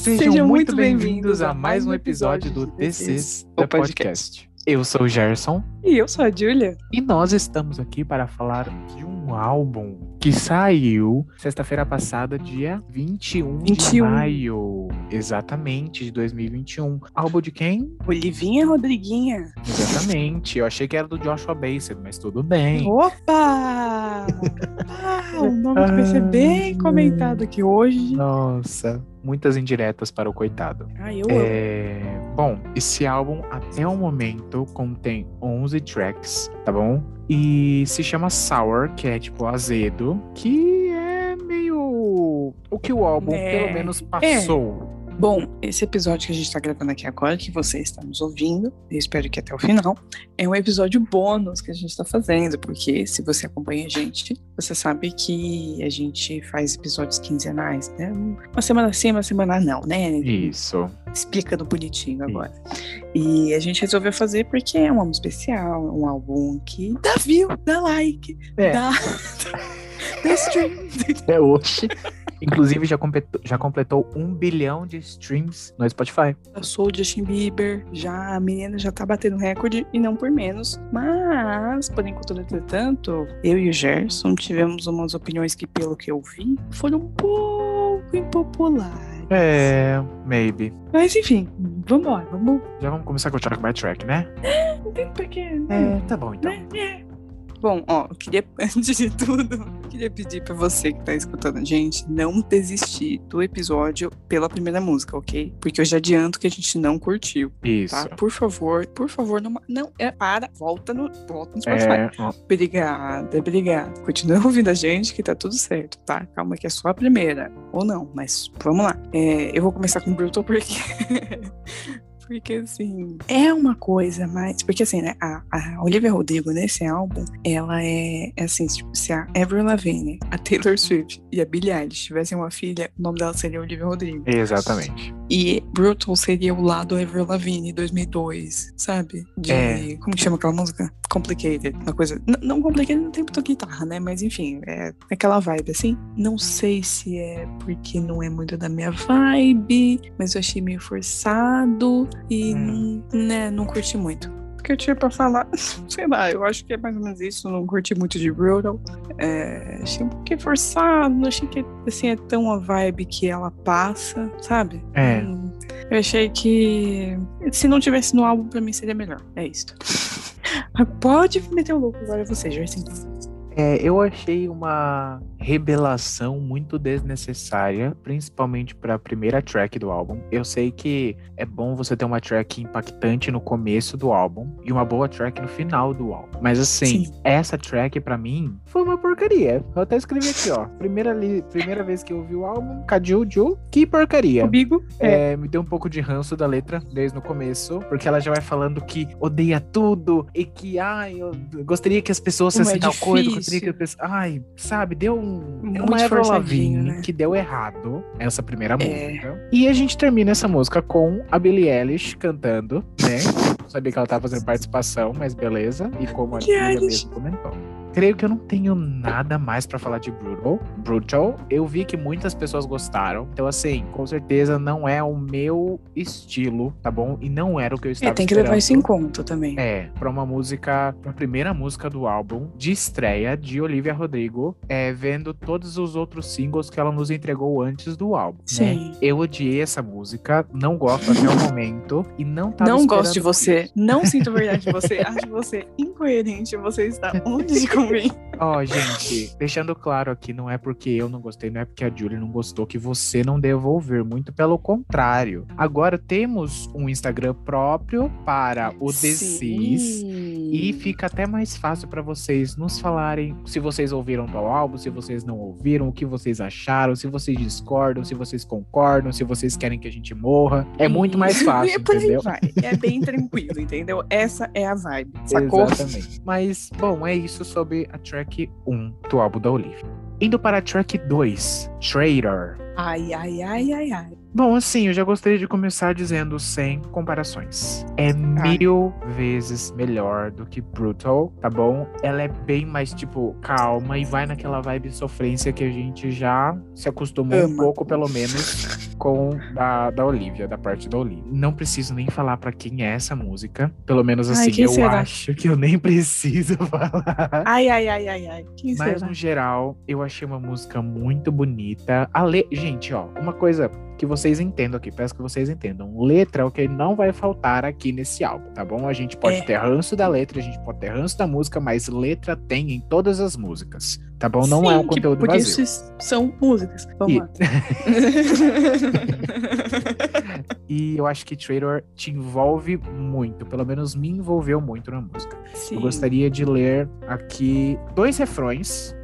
Sejam, muito bem-vindos a mais um episódio do This is the Podcast. Eu sou o Gerson. E eu sou a Julia. E nós estamos aqui para falar de um álbum que saiu sexta-feira passada, dia 21, 21 de maio. Exatamente, de 2021. Álbum de quem? Olivinha Rodriguinha. Exatamente. Eu achei que era do Joshua Bassett, mas tudo bem. Opa! ah, o nome vai ser bem comentado aqui hoje. Nossa, muitas indiretas para o coitado. Ah, eu é... Bom, esse álbum até o momento contém 11 tracks, tá bom? E se chama Sour, que é tipo azedo, que é meio o que o álbum é, pelo menos passou. É. Bom, esse episódio que a gente está gravando aqui agora, que você está nos ouvindo, eu espero que até o final, é um episódio bônus que a gente está fazendo, porque se você acompanha a gente, você sabe que a gente faz episódios quinzenais, né? Uma semana sim, uma semana não, né? Isso. Explicando bonitinho agora. Isso. E a gente resolveu fazer porque é um álbum especial, é um álbum que dá view, dá like, é. dá. dá stream. É hoje. Inclusive, já completou, já completou um bilhão de streams no Spotify. Eu sou o Justin Bieber, já a menina já tá batendo recorde e não por menos. Mas, por enquanto, entretanto, eu e o Gerson tivemos umas opiniões que, pelo que eu vi, foram um pouco impopulares. É, maybe. Mas enfim, vambora, vamos. Já vamos começar com o track by track, né? É, não tem porquê. Né? É, tá bom então. É, é. Bom, ó, eu queria, antes de tudo, queria pedir para você que tá escutando a gente não desistir do episódio pela primeira música, ok? Porque eu já adianto que a gente não curtiu. Tá? Isso. Tá? Por favor, por favor, não, não é para, volta no, volta no Spotify. É, obrigada, obrigada. Continua ouvindo a gente que tá tudo certo, tá? Calma que é só a primeira. Ou não, mas vamos lá. É, eu vou começar com Brutal porque porque assim, é uma coisa mais. Porque assim, né? A, a Olivia Rodrigo nesse álbum, ela é, é assim, tipo, se a Avril Lavigne, a Taylor Swift e a Billie Eilish tivessem uma filha, o nome dela seria Olivia Rodrigo. Exatamente. E Brutal seria o lado Avril Lavigne 2002, sabe? De. É. Como que chama aquela música? Complicated. Uma coisa. Não complicated não tem muita guitarra, né? Mas enfim, é aquela vibe assim. Não sei se é porque não é muito da minha vibe, mas eu achei meio forçado e hum. não, né, não curti muito. Que eu tinha pra falar, sei lá, eu acho que é mais ou menos isso. Não curti muito de Brutal. É, achei um pouquinho forçado, não achei que assim, é tão a vibe que ela passa, sabe? É. Hum, eu achei que se não tivesse no álbum, pra mim seria melhor. É isso. Pode meter o louco agora você, Jersin. É, eu achei uma revelação muito desnecessária, principalmente para a primeira track do álbum. Eu sei que é bom você ter uma track impactante no começo do álbum e uma boa track no final do álbum. Mas assim, Sim. essa track para mim foi uma porcaria. Eu até escrevi aqui, ó. Primeira, li, primeira vez que eu ouvi o álbum, Caju Ju, que porcaria. Comigo? É, é. Me deu um pouco de ranço da letra desde o começo, porque ela já vai falando que odeia tudo e que, ai, eu gostaria que as pessoas fossem é tal coisa, gostaria que as pessoas. Ai, sabe, deu um é uma Avril Lavigne né? que deu errado essa primeira é. música. E a gente termina essa música com a Billie Eilish cantando, né? Não sabia que ela tava fazendo participação, mas beleza. E como a mesmo comentou. Creio que eu não tenho nada mais para falar de Brutal. Brutal, eu vi que muitas pessoas gostaram. Então, assim, com certeza não é o meu estilo, tá bom? E não era o que eu estava É, tem que esperando. levar isso em conta também. É, pra uma música, pra primeira música do álbum, de estreia de Olivia Rodrigo, é, vendo todos os outros singles que ela nos entregou antes do álbum. Né? Sim. Né? Eu odiei essa música, não gosto até o momento e não tava Não gosto de você, isso. não sinto verdade de você, acho você incoerente, você está onde de Ó, oh, gente, deixando claro aqui, não é porque eu não gostei, não é porque a Julie não gostou que você não devolver, muito pelo contrário. Agora temos um Instagram próprio para o Decis e fica até mais fácil para vocês nos falarem se vocês ouviram o álbum, se vocês não ouviram, o que vocês acharam, se vocês discordam, se vocês concordam, se vocês querem que a gente morra. É muito mais fácil, entendeu? É bem tranquilo, entendeu? Essa é a vibe, sacou? Exatamente. Mas, bom, é isso sobre a track 1 do álbum da Olivia. Indo para a track 2, Traitor. Ai, ai, ai, ai, ai. Bom, assim, eu já gostaria de começar dizendo sem comparações. É ai. mil vezes melhor do que Brutal, tá bom? Ela é bem mais, tipo, calma e vai naquela vibe sofrência que a gente já se acostumou Ama. um pouco, pelo menos, com a da Olivia, da parte da Olivia. Não preciso nem falar para quem é essa música. Pelo menos assim, ai, eu será? acho que eu nem preciso falar. Ai, ai, ai, ai, ai. Quem Mas será? no geral, eu achei uma música muito bonita. A le... Gente, ó, uma coisa que vocês entendam aqui, peço que vocês entendam. Letra é o que não vai faltar aqui nesse álbum, tá bom? A gente pode é. ter ranço da letra, a gente pode ter ranço da música, mas letra tem em todas as músicas, tá bom? Não Sim, é um conteúdo porque vazio. Isso são músicas. Vamos e... lá. e eu acho que Trader te envolve muito, pelo menos me envolveu muito na música. Sim. Eu gostaria de ler aqui dois refrões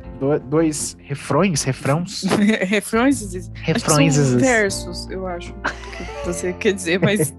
dois refrões, refrãos. refrões? Refrões. São versos, eu acho que você quer dizer, mas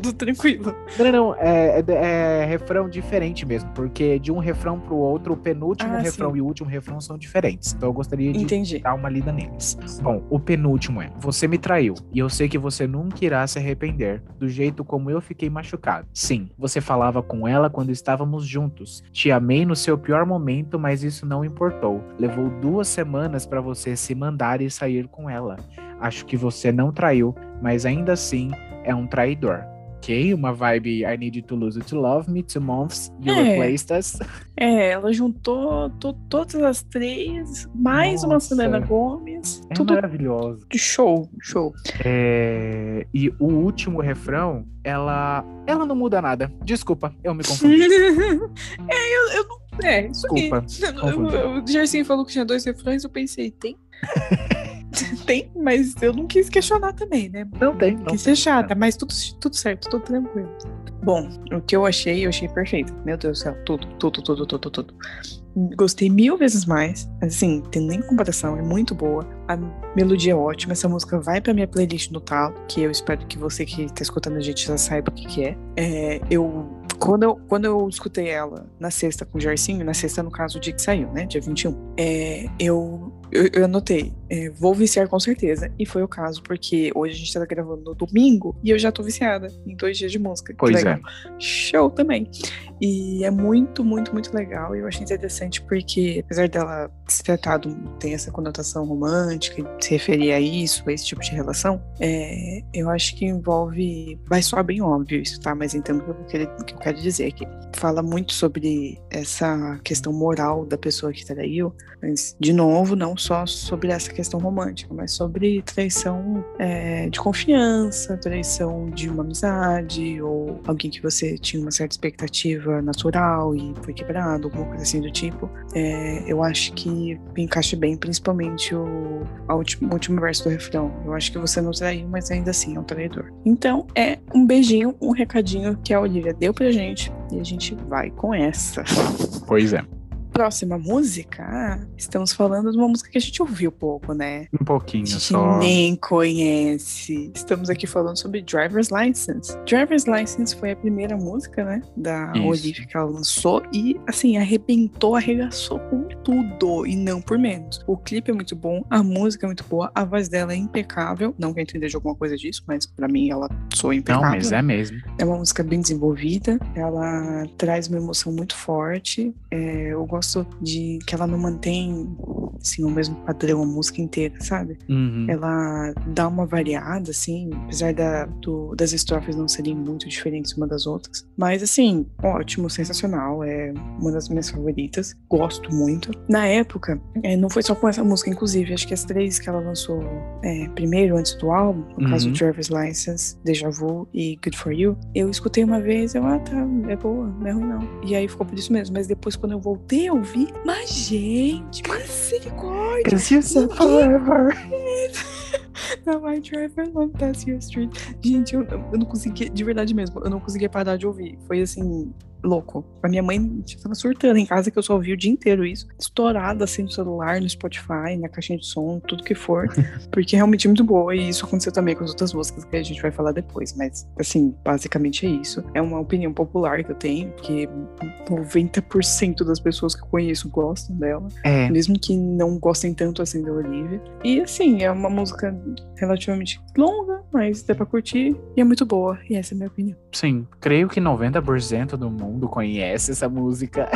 tudo tranquilo. Não, não, é, é, é, refrão diferente mesmo, porque de um refrão pro outro, o penúltimo ah, refrão sim. e o último refrão são diferentes. Então eu gostaria de Entendi. dar uma lida neles. Bom, o penúltimo é: Você me traiu, e eu sei que você nunca irá se arrepender do jeito como eu fiquei machucado. Sim, você falava com ela quando estávamos juntos. Te amei no seu pior momento, mas isso não importou. Levou duas semanas para você se mandar e sair com ela. Acho que você não traiu, mas ainda assim é um traidor ok, uma vibe I Need You to Lose You to Love Me, Two Months, You é. Replaced Us. É, ela juntou to, todas as três, mais Nossa. uma Selena Gomes. É tudo maravilhoso. Show, show. É, e o último refrão, ela ela não muda nada. Desculpa, eu me confundi. é, eu, eu não. É, isso Desculpa. O Jercinho falou que tinha dois refrões, eu pensei, tem? tem, mas eu não quis questionar também, né? Não tem. Não quis ser chata, mas tudo, tudo certo, tudo tranquilo. Bom, o que eu achei, eu achei perfeito. Meu Deus do céu, tudo, tudo, tudo, tudo, tudo. Gostei mil vezes mais. Assim, tem nem comparação, é muito boa. A melodia é ótima. Essa música vai pra minha playlist no talo, que eu espero que você que tá escutando a gente já saiba o que, que é. é eu quando eu, quando eu escutei ela na sexta com o Jarcinho, na sexta, no caso, o dia que saiu, né? Dia 21, é, eu, eu, eu anotei, é, vou viciar com certeza. E foi o caso, porque hoje a gente tá gravando no domingo e eu já tô viciada em dois dias de música. Pois é. Show também. E é muito, muito, muito legal. E eu achei interessante porque, apesar dela se tratar de tem essa conotação romântica, se referir a isso, a esse tipo de relação, é, eu acho que envolve. Vai soar bem óbvio isso, tá? Mas então o que eu quero quero dizer aqui. Fala muito sobre essa questão moral da pessoa que traiu, mas, de novo, não só sobre essa questão romântica, mas sobre traição é, de confiança, traição de uma amizade, ou alguém que você tinha uma certa expectativa natural e foi quebrado, alguma coisa assim do tipo. É, eu acho que encaixa bem, principalmente o, último, o último verso do refrão. Eu acho que você não traiu, mas ainda assim é um traidor. Então, é um beijinho, um recadinho que a Olivia deu pra gente e a gente vai com essa. Pois é próxima música, estamos falando de uma música que a gente ouviu pouco, né? Um pouquinho a gente só. nem conhece. Estamos aqui falando sobre Driver's License. Driver's License foi a primeira música, né? Da Isso. Olivia que ela lançou e, assim, arrebentou, arregaçou com tudo e não por menos. O clipe é muito bom, a música é muito boa, a voz dela é impecável. Não que eu entenda de alguma coisa disso, mas para mim ela soa impecável. Não, mas é mesmo. É uma música bem desenvolvida, ela traz uma emoção muito forte. É, eu gosto gosto de que ela não mantém assim, o mesmo padrão a música inteira, sabe? Uhum. Ela dá uma variada, assim, apesar da, do, das estrofes não serem muito diferentes uma das outras. Mas, assim, ótimo, sensacional. É uma das minhas favoritas. Gosto muito. Na época, é, não foi só com essa música, inclusive, acho que as três que ela lançou é, primeiro, antes do álbum, no uhum. caso Travis License, Deja Vu e Good For You, eu escutei uma vez, eu, ah, tá, é boa, não é ruim não. E aí ficou por isso mesmo. Mas depois, quando eu voltei eu vi. Mas, gente, misericórdia. Cause you said forever. Now I drive along past your street. Gente, eu, eu não conseguia, de verdade mesmo, eu não conseguia parar de ouvir. Foi assim, louco. A minha mãe tava surtando em casa que eu só ouvi o dia inteiro isso. Estourada assim no celular, no Spotify, na caixinha de som, tudo que for. porque é realmente muito boa. E isso aconteceu também com as outras músicas que a gente vai falar depois. Mas, assim, basicamente é isso. É uma opinião popular que eu tenho, que 90% das pessoas que eu conheço gostam dela. É. Mesmo que não gostem tanto assim da Olivia. E assim, é uma música relativamente longa, mas dá pra curtir e é muito boa. E essa é a minha opinião. Sim, creio que 90% do mundo conhece essa música.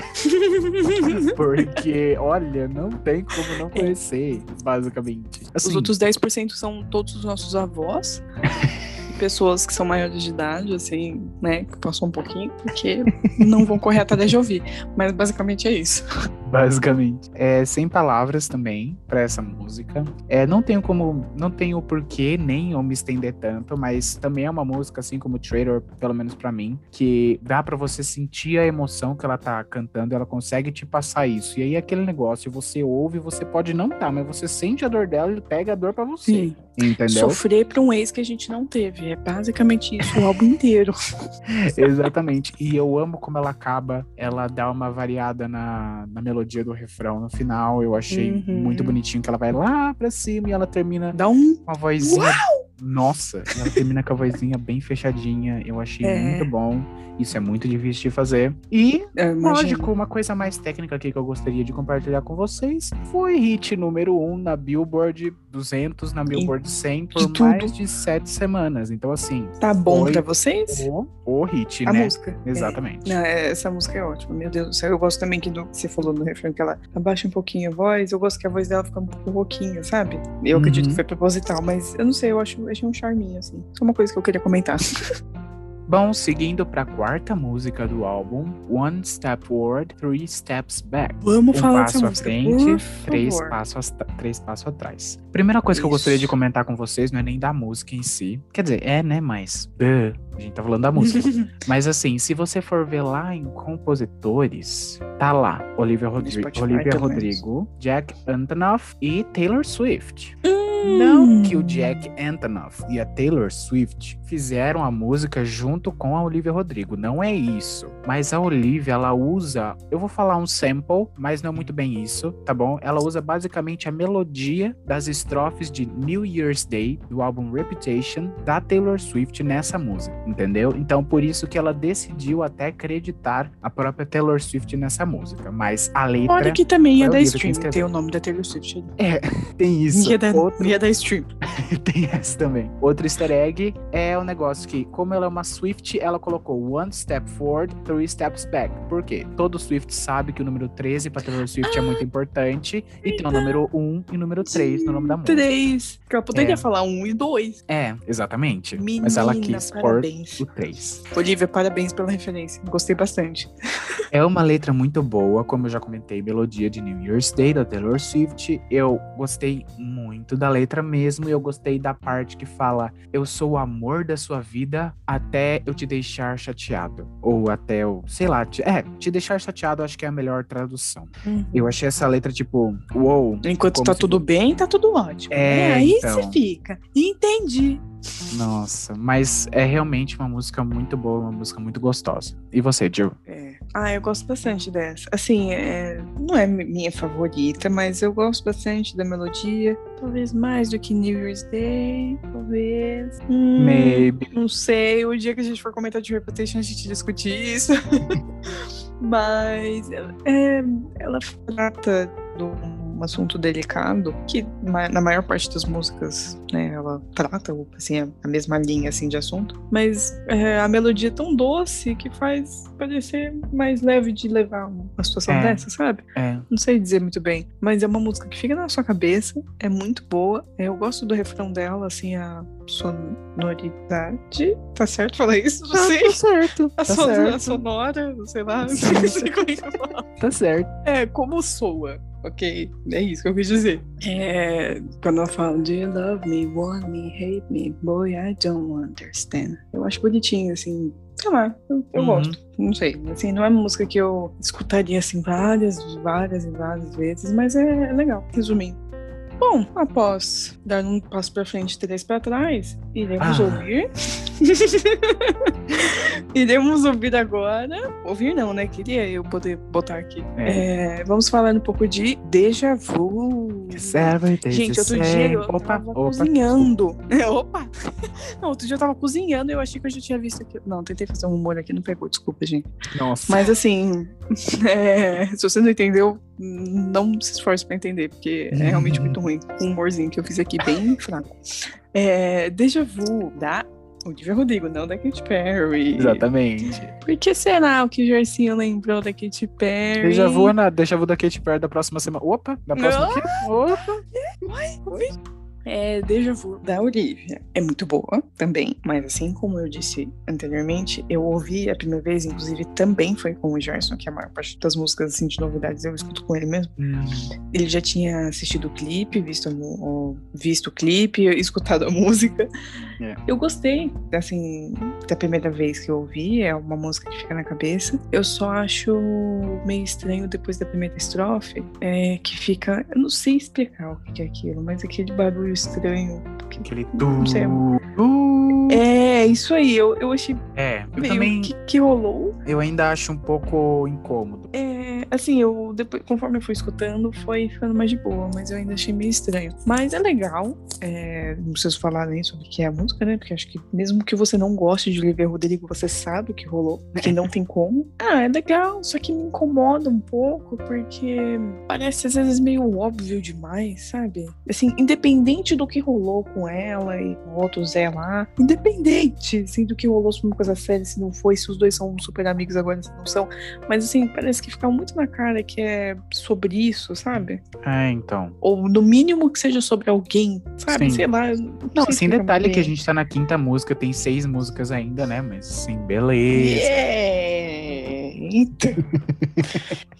Porque, olha, não tem como não conhecer, basicamente. Assim, os outros 10% são todos os nossos avós. Pessoas que são maiores de idade, assim, né, que passou um pouquinho, porque não vão correr atrás de ouvir. Mas basicamente é isso. Basicamente. É sem palavras também para essa música. É, não tenho como, não tenho porquê nem eu me estender tanto, mas também é uma música assim como Trader, pelo menos para mim, que dá para você sentir a emoção que ela tá cantando, ela consegue te passar isso. E aí aquele negócio, você ouve, você pode não tá, mas você sente a dor dela e pega a dor para você. Sim. Entendeu? Sofrer pra um ex que a gente não teve. É basicamente isso o álbum inteiro. Exatamente. E eu amo como ela acaba. Ela dá uma variada na, na melodia do refrão no final. Eu achei uhum. muito bonitinho que ela vai lá pra cima e ela termina. Dá um. Uma vozinha. Uau! Nossa, ela termina com a vozinha bem fechadinha. Eu achei é. muito bom. Isso é muito difícil de fazer. E, lógico, uma coisa mais técnica aqui que eu gostaria de compartilhar com vocês foi hit número 1 um na Billboard 200, na Billboard 100 por de mais de sete semanas. Então, assim. Tá bom pra vocês? O, o hit, a né? música. Exatamente. É. Não, é, essa música é ótima. Meu Deus do céu. Eu gosto também que do, você falou no refrão que ela abaixa um pouquinho a voz. Eu gosto que a voz dela fica um pouco rouquinha, sabe? Eu uhum. acredito que foi proposital, mas eu não sei, eu acho, achei um charminho, assim. Só uma coisa que eu queria comentar. Bom, seguindo para a quarta música do álbum, One Step Forward, Three Steps Back. Vamos um falar passo à frente, três passos, três passos atrás. Primeira coisa Isso. que eu gostaria de comentar com vocês não é nem da música em si. Quer dizer, é, né? Mas. Uh, a gente tá falando da música. Mas assim, se você for ver lá em compositores, tá lá Olivia, Rodri Olivia Rodrigo, Jack Antonoff e Taylor Swift. Hum. Não que o Jack Antonoff e a Taylor Swift fizeram a música junto com a Olivia Rodrigo. Não é isso. Mas a Olivia, ela usa. Eu vou falar um sample, mas não é muito bem isso, tá bom? Ela usa basicamente a melodia das estrofes de New Year's Day, do álbum Reputation, da Taylor Swift nessa música, entendeu? Então, por isso que ela decidiu até acreditar a própria Taylor Swift nessa música. Mas a letra. Olha que também é da Stream, tem o nome da Taylor Swift. É, tem isso. É da, Outro... é da Stream. tem essa também. Outro easter egg é o um negócio que, como ela é uma Swift, ela colocou one step forward, three steps back. Por quê? Todo Swift sabe que o número 13 para Taylor Swift ah, é muito importante e tem o número 1 e o número 3 no nome da música. 3. Que ela poderia é. falar 1 e 2. É, exatamente. Menina, Mas ela quis parabéns. pôr o 3. Olivia, parabéns pela referência. Gostei bastante. É uma letra muito boa, como eu já comentei, melodia de New Year's Day da Taylor Swift. Eu gostei muito da letra mesmo, e eu gostei da parte que fala: Eu sou o amor da sua vida até eu te deixar chateado. Ou até eu, sei lá, te, é, te deixar chateado acho que é a melhor tradução. Uhum. Eu achei essa letra tipo, uou. Enquanto tá tudo bem, tá tudo ótimo. É, é aí então... você fica. Entendi. Nossa, mas é realmente uma música muito boa, uma música muito gostosa. E você, Jill? É. Ah, eu gosto bastante dessa. Assim, é... não é minha favorita, mas eu gosto bastante da melodia. Talvez mais do que New Year's Day, talvez. Hum, Maybe. Não sei. O dia que a gente for comentar de Reputation, a gente discute isso. mas é, ela trata do um assunto delicado que na maior parte das músicas, né, ela trata assim a mesma linha assim de assunto, mas é, a melodia é tão doce que faz parecer mais leve de levar uma situação é. dessa, sabe? É. Não sei dizer muito bem, mas é uma música que fica na sua cabeça, é muito boa. Eu gosto do refrão dela, assim, a sonoridade. Tá certo falar isso? Não sei. Tá, tá certo. A, tá son certo. a sonora, sei lá. Não sei como é que Tá certo. É, como soa ok? É isso que eu quis dizer. É, quando ela fala, Do you love me, want me, hate me? Boy, I don't understand. Eu acho bonitinho, assim. Sei lá, eu, eu uhum. gosto. Não sei. Assim, não é uma música que eu escutaria assim várias, várias e várias vezes, mas é, é legal. Resumindo. Bom, após dar um passo para frente e três para trás, iremos ah. ouvir. iremos ouvir agora. Ouvir não, né? Queria eu poder botar aqui. É. É, vamos falar um pouco de Deja Vu. Gente, outro dia eu opa, tava opa, cozinhando. opa! Não, outro dia eu tava cozinhando e eu achei que eu já tinha visto aqui. Não, tentei fazer um humor aqui, não pegou, desculpa, gente. Nossa. Mas assim, é, se você não entendeu, não se esforce para entender, porque é realmente muito ruim. Um humorzinho que eu fiz aqui bem fraco. É, Deja Vu, da Olivia Rodrigo, não da Katy Perry. Exatamente. Por que será que o Jorcinho lembrou da Katy Perry? Deja Vu, na Deja Vu da Katy Perry da próxima semana. Opa, da próxima. Opa. Uai, é Deja Vu da Olivia. É muito boa também, mas assim como eu disse anteriormente, eu ouvi a primeira vez, inclusive também foi com o Gerson, que a maior parte das músicas assim, de novidades eu escuto com ele mesmo. Hum. Ele já tinha assistido o clipe, visto o, visto o clipe, escutado a música. É. Eu gostei, assim, da primeira vez que eu ouvi, é uma música que fica na cabeça. Eu só acho meio estranho depois da primeira estrofe, é, que fica, eu não sei explicar o que é aquilo, mas aquele barulho estranho. Aquele tu. É, isso aí, eu, eu achei. É, eu também. Que, que rolou. Eu ainda acho um pouco incômodo. É, assim, eu depois, conforme eu fui escutando, foi ficando mais de boa, mas eu ainda achei meio estranho. Mas é legal. É, não preciso falar nem sobre o que é a música, né? Porque acho que mesmo que você não goste de Olivia Rodrigo, você sabe o que rolou, que não tem como. Ah, é legal, só que me incomoda um pouco, porque parece às vezes meio óbvio demais, sabe? Assim, independente do que rolou com ela e com outro Zé lá, independente assim, do que rolou sobre uma coisa séria, se não foi, se os dois são super amigos agora, se não são. Mas assim, parece que fica muito na cara que é sobre isso, sabe? É, então. Ou no mínimo que seja sobre alguém, sabe? Sim. Sei lá. Não, sem assim, detalhe que a gente tá na quinta música, tem seis músicas ainda, né? Mas sim, beleza. Yeah! Então.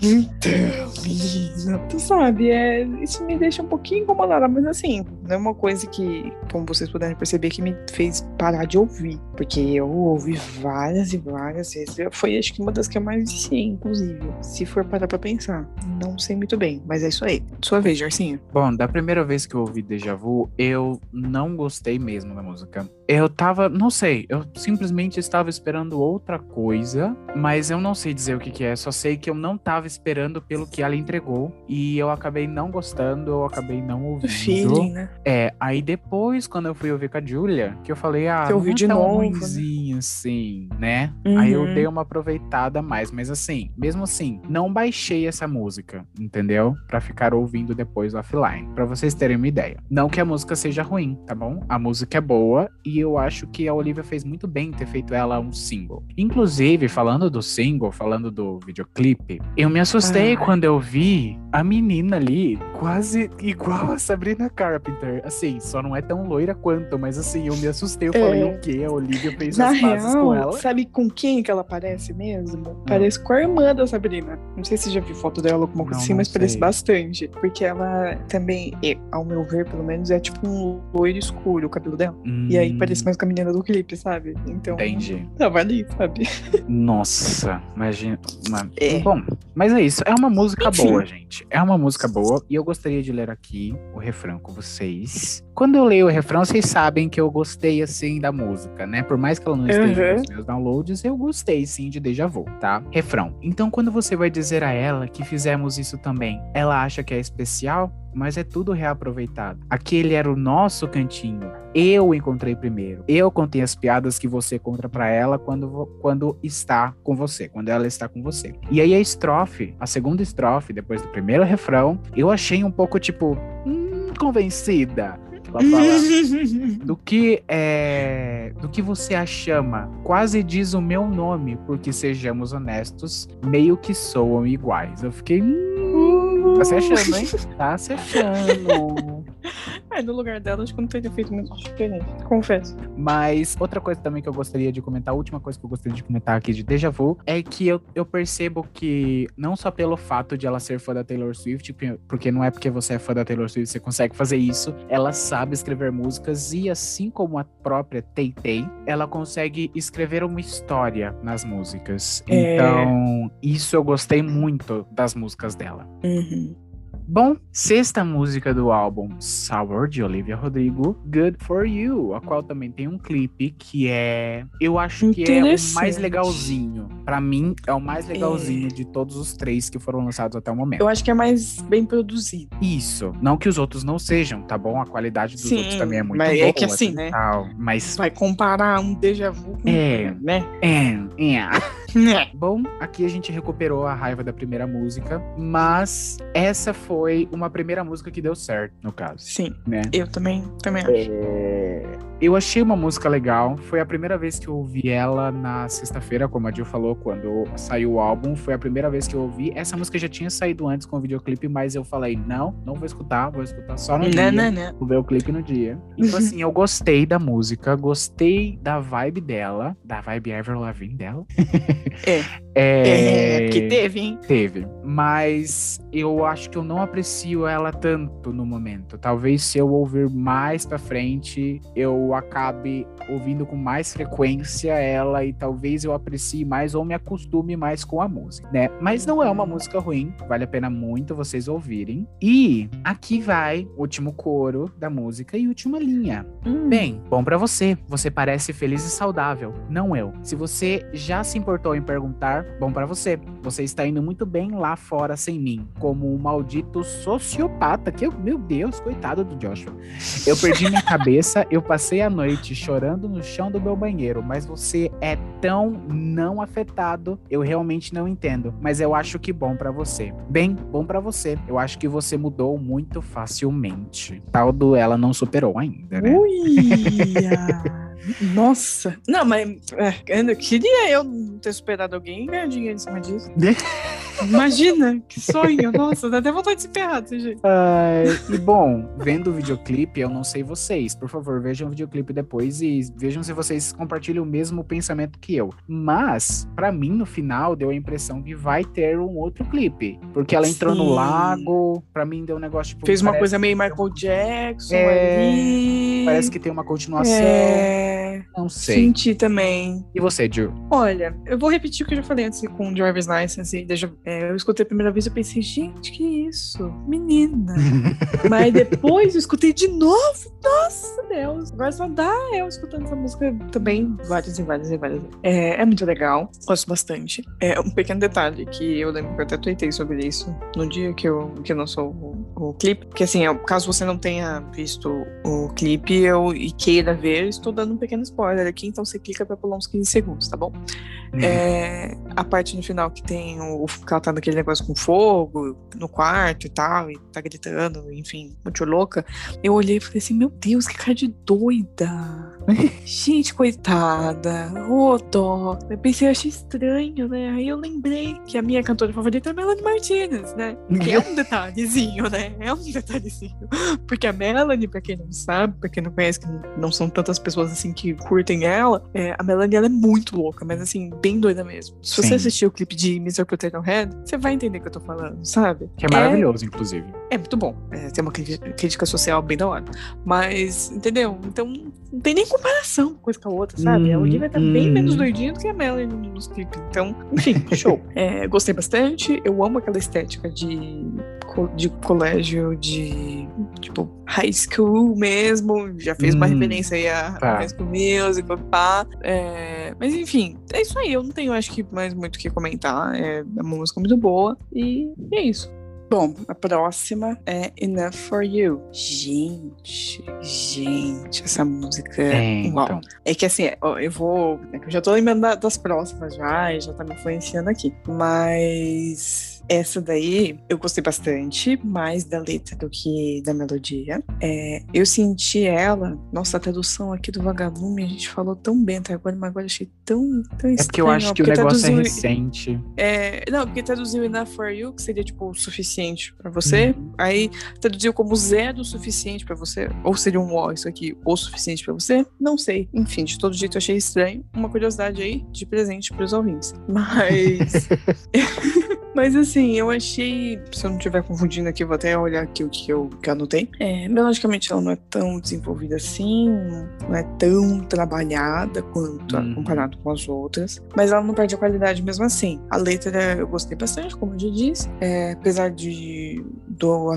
então, menina, tu sabe, é, isso me deixa um pouquinho incomodada, mas assim, não é uma coisa que, como vocês puderem perceber, que me fez parar de ouvir. Porque eu ouvi várias e várias vezes. Foi acho que uma das que eu mais viciei, inclusive. Se for parar pra pensar. Não sei muito bem, mas é isso aí. Sua vez, Jarcinho. Bom, da primeira vez que eu ouvi Deja Vu, eu não gostei mesmo da música. Eu tava, não sei, eu simplesmente estava esperando outra coisa, mas eu não sei dizer o que, que é, só sei que eu não tava esperando pelo que ela entregou e eu acabei não gostando, eu acabei não ouvindo. Feeling, né? É, aí depois, quando eu fui ouvir com a Julia, que eu falei, ah, Você ouviu de tão novo, ruimzinho né? assim, né? Uhum. Aí eu uhum. dei uma aproveitada mais, mas assim, mesmo assim, não baixei essa música, entendeu? Para ficar ouvindo depois offline, para vocês terem uma ideia. Não que a música seja ruim, tá bom? A música é boa e eu acho que a Olivia fez muito bem ter feito ela um single. Inclusive, falando do single, falando do videoclipe, eu me assustei ah. quando eu vi a menina ali quase igual a Sabrina Carpenter. Assim, só não é tão loira quanto, mas assim, eu me assustei. Eu é. falei, o quê? A Olivia fez Na as real, com ela? Sabe com quem que ela parece mesmo? Não. Parece com a irmã da Sabrina. Não sei se já viu foto dela ou alguma coisa assim, mas sei. parece bastante. Porque ela também, ao meu ver, pelo menos, é tipo um loiro escuro o cabelo dela. Hum. E aí hum. parece mais com a menina do clipe, sabe? Então. Entendi. Tava ali, sabe? Nossa, imagina. É. Bom, mas é isso. É uma música Enfim. boa, gente. É uma música boa. E eu gostaria de ler aqui o refrão com vocês. Quando eu leio o refrão, vocês sabem que eu gostei, assim, da música, né? Por mais que ela não esteja uhum. nos meus downloads, eu gostei, sim, de Deja Vu, tá? Refrão. Então, quando você vai dizer a ela que fizemos isso também, ela acha que é especial? mas é tudo reaproveitado. Aquele era o nosso cantinho. Eu encontrei primeiro. Eu contei as piadas que você conta para ela quando, quando está com você, quando ela está com você. E aí a estrofe, a segunda estrofe, depois do primeiro refrão, eu achei um pouco tipo, hum, convencida. Ela fala do que é, do que você a chama. Quase diz o meu nome, porque sejamos honestos, meio que soam iguais. Eu fiquei, hum, tá se achando, hein? Tá se achando. É, no lugar dela, acho que não teria feito muito diferente, confesso. Mas outra coisa também que eu gostaria de comentar, a última coisa que eu gostaria de comentar aqui de Deja Vu, é que eu, eu percebo que, não só pelo fato de ela ser fã da Taylor Swift, porque não é porque você é fã da Taylor Swift você consegue fazer isso, ela sabe escrever músicas e, assim como a própria Tay Tay, ela consegue escrever uma história nas músicas. É... Então, isso eu gostei muito das músicas dela. Uhum. Bom, sexta música do álbum Sour de Olivia Rodrigo, Good for You, a qual também tem um clipe que é, eu acho que é o mais legalzinho. Para mim é o mais legalzinho é. de todos os três que foram lançados até o momento. Eu acho que é mais bem produzido. Isso, não que os outros não sejam, tá bom? A qualidade dos Sim, outros também é muito mas boa. É que assim, né? Tal, mas vai comparar um déjà vu com é, né? É, é. Né. Bom, aqui a gente recuperou a raiva da primeira música, mas essa foi uma primeira música que deu certo, no caso. Sim, né? Eu também, também acho. É... Eu achei uma música legal. Foi a primeira vez que eu ouvi ela na sexta-feira, como a Jill falou, quando saiu o álbum. Foi a primeira vez que eu ouvi. Essa música já tinha saído antes com o videoclipe, mas eu falei, não, não vou escutar, vou escutar só no não, dia. Não, não. Vou ver o clipe no dia. Então, assim, eu gostei da música, gostei da vibe dela, da vibe Ever Lavigne dela. É. é. é. Que teve, hein? Teve. Mas eu acho que eu não aprecio ela tanto no momento. Talvez se eu ouvir mais pra frente, eu acabe ouvindo com mais frequência ela e talvez eu aprecie mais ou me acostume mais com a música, né? Mas não é uma música ruim, vale a pena muito vocês ouvirem. E aqui vai o último coro da música e última linha. Hum. Bem, bom para você. Você parece feliz e saudável, não eu. Se você já se importou em perguntar, bom para você. Você está indo muito bem lá fora sem mim, como um maldito sociopata que eu, meu Deus, coitado do Joshua. Eu perdi minha cabeça, eu passei a noite chorando no chão do meu banheiro, mas você é tão não afetado, eu realmente não entendo, mas eu acho que bom para você. Bem, bom para você. Eu acho que você mudou muito facilmente. Tal do ela não superou ainda, né? Uia! Nossa! Não, mas é, eu queria eu ter superado alguém e ganhar dinheiro em cima disso. Imagina, que sonho. Nossa, dá até vontade de se ferrar desse jeito. e bom, vendo o videoclipe, eu não sei vocês. Por favor, vejam o videoclipe depois e vejam se vocês compartilham o mesmo pensamento que eu. Mas, para mim, no final, deu a impressão que vai ter um outro clipe. Porque ela entrou Sim. no lago, pra mim deu um negócio tipo. Fez uma coisa meio Michael Jackson é... ali. Parece que tem uma continuação. É... Não sei. Senti também. E você, Jill? Olha, eu vou repetir o que eu já falei antes com o Driver's License. Deixa, é, eu escutei a primeira vez e pensei, gente, que isso? Menina. Mas depois eu escutei de novo. Nossa Deus. Agora só dá eu escutando essa música também várias e várias e várias. É, é muito legal. Gosto bastante. É um pequeno detalhe que eu lembro que eu até tuitei sobre isso no dia que eu, que eu lançou o, o clipe. Que assim, caso você não tenha visto o clipe eu, e queira ver, estou dando um pequeno spoiler aqui, então você clica pra pular uns 15 segundos, tá bom? Uhum. É, a parte no final que tem o, que ela tá naquele negócio com fogo no quarto e tal, e tá gritando, enfim, muito louca. Eu olhei e falei assim: Meu Deus, que cara de doida. Gente, coitada. Ô, oh, dó. Eu pensei, eu achei estranho, né? Aí eu lembrei que a minha cantora favorita é Melanie Martinez, né? Que é um detalhezinho, né? É um detalhezinho. Porque a Melanie, pra quem não sabe, pra quem não conhece, que não são tantas pessoas assim que curtem ela, é, a Melanie ela é muito louca, mas assim, bem doida mesmo. Se Sim. você assistir o clipe de Mr. Potato Head, você vai entender o que eu tô falando, sabe? Que é maravilhoso, é, inclusive. É muito bom. É, tem uma crítica social bem da hora. Mas, entendeu? Então, não tem nem comparação uma coisa com a outra, sabe? Hum, a Olivia tá hum. bem menos uhum. doidinha do que a Melanie nos clipes. Então, enfim, show. É, gostei bastante. Eu amo aquela estética de, de colégio, de tipo, high school mesmo. Já fez hum, uma referência aí a tá. High School Music, pá. É, mas enfim, é isso aí. Eu não tenho, acho que, mais muito o que comentar. É uma música muito boa. E é isso. Bom, a próxima é Enough for You. Gente, gente, essa música. É, Uau. É que assim, eu vou. É que eu já tô lembrando das próximas já, já tá me influenciando aqui. Mas essa daí eu gostei bastante, mais da letra do que da melodia. É, eu senti ela, nossa, a tradução aqui do Vagalume, a gente falou tão bem até agora, mas agora achei tão, tão estranho. É porque eu acho que o negócio é traduziu, é recente. É, não, porque traduziu Enough for You, que seria tipo o suficiente para você. Uhum. Aí traduziu como zero o suficiente para você. Ou seria um ó, isso aqui, o suficiente para você? Não sei. Enfim, de todo jeito eu achei estranho. Uma curiosidade aí de presente pros ouvintes. Mas. Mas assim, eu achei. Se eu não estiver confundindo aqui, vou até olhar aqui o que eu que anotei. É, melodicamente ela não é tão desenvolvida assim, não é tão trabalhada quanto hum. comparado com as outras. Mas ela não perde a qualidade mesmo assim. A letra eu gostei bastante, como eu já disse. É, apesar de do,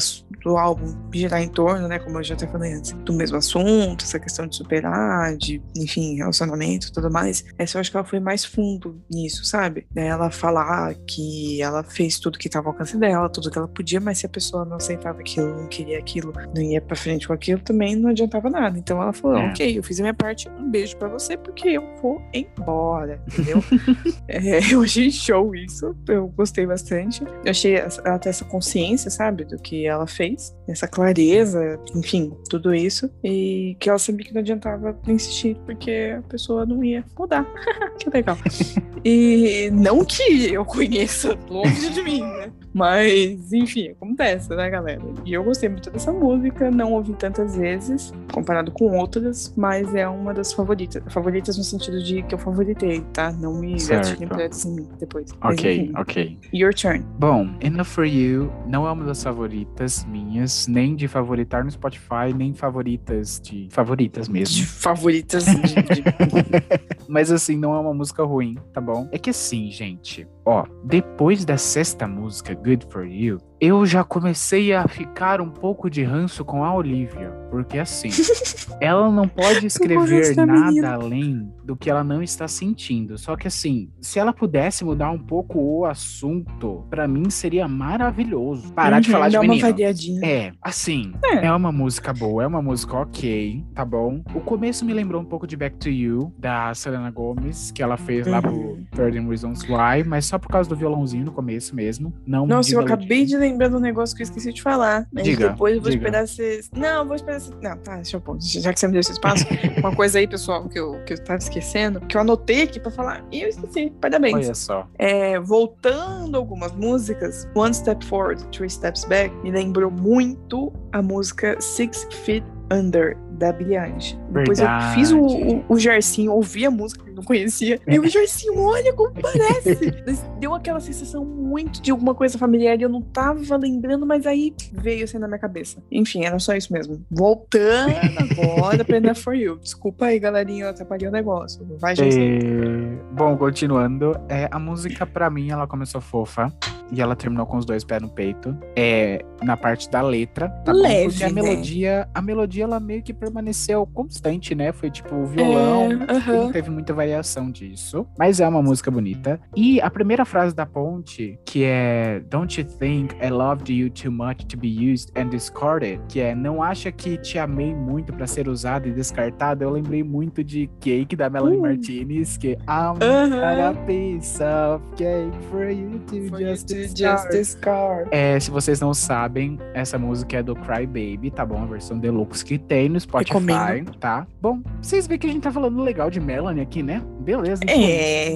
do álbum girar em torno, né? Como eu já até falei antes, do mesmo assunto, essa questão de superar, de, enfim, relacionamento e tudo mais. Essa eu acho que ela foi mais fundo nisso, sabe? Ela falar que ela fez tudo que estava ao alcance dela, tudo que ela podia, mas se a pessoa não aceitava aquilo, não queria aquilo, não ia pra frente com aquilo, também não adiantava nada. Então ela falou: é. ok, eu fiz a minha parte, um beijo para você, porque eu vou embora, entendeu? é, eu achei show isso, eu gostei bastante. Eu achei ter essa consciência, sabe, do que ela fez, essa clareza, enfim, tudo isso, e que ela sabia que não adiantava insistir, porque a pessoa não ia mudar. que legal. e não que eu conheça longe de mim, né? Mas, enfim, acontece, né, galera? E eu gostei muito dessa música, não ouvi tantas vezes, comparado com outras, mas é uma das favoritas. Favoritas no sentido de que eu favoritei, tá? Não me pedras em mim depois. Ok, mas, ok. Your turn. Bom, Enough For You não é uma das favoritas minhas, nem de favoritar no Spotify, nem favoritas de... Favoritas mesmo. De favoritas de... de... mas assim, não é uma música ruim, tá bom? É que assim, gente, ó, depois da sexta música, Good For You, eu já comecei a ficar um pouco de ranço com a Olivia, porque assim, ela não pode escrever nada além do que ela não está sentindo. Só que assim, se ela pudesse mudar um pouco o assunto, para mim seria maravilhoso. Parar uhum, de falar de menino. Uma variadinha. É, assim, é. é. uma música boa, é uma música ok, tá bom? O começo me lembrou um pouco de Back to You, da Selena Gomez, que ela fez uhum. lá pro 13 Reasons Why, mas só por causa do violãozinho no começo mesmo. Não Nossa, eu acabei de lembrando um negócio que eu esqueci de falar. Mas diga, depois eu vou diga. esperar vocês. Não, vou esperar vocês. Não, tá, deixa eu pôr. Já que você me deu esse espaço, uma coisa aí, pessoal, que eu, que eu tava esquecendo, que eu anotei aqui pra falar e eu esqueci. Parabéns. Olha só. É, voltando algumas músicas, One Step Forward, Three Steps Back, me lembrou muito a música Six Feet Under, da Billie Eilish. Depois eu fiz o, o, o Gersinho, ouvi a música que eu não conhecia. E o Gersinho, olha como parece! Deu aquela sensação muito de alguma coisa familiar e eu não tava lembrando, mas aí veio assim na minha cabeça. Enfim, era só isso mesmo. Voltando agora pra Enough For You. Desculpa aí, galerinha, eu atrapalhei o negócio. Vai, Gersinho. É... Bom, continuando. É, a música, pra mim, ela começou fofa e ela terminou com os dois pés no peito. É, na parte da letra, tá Leve, bom? Porque a né? melodia, a melodia ela meio que permaneceu constante, né? Foi tipo o violão, é, uh -huh. não teve muita variação disso, mas é uma música bonita. E a primeira frase da ponte, que é Don't you think I loved you too much to be used and discarded, que é não acha que te amei muito para ser usado e descartado, eu lembrei muito de Cake da Melanie uh. Martinez, que I'm uh -huh. a piece of cake for you to for just Just Discard. É, se vocês não sabem, essa música é do Cry Baby, tá bom? A versão deluxe que tem no Spotify, Recomendo. tá? Bom, vocês veem que a gente tá falando legal de Melanie aqui, né? Beleza. É.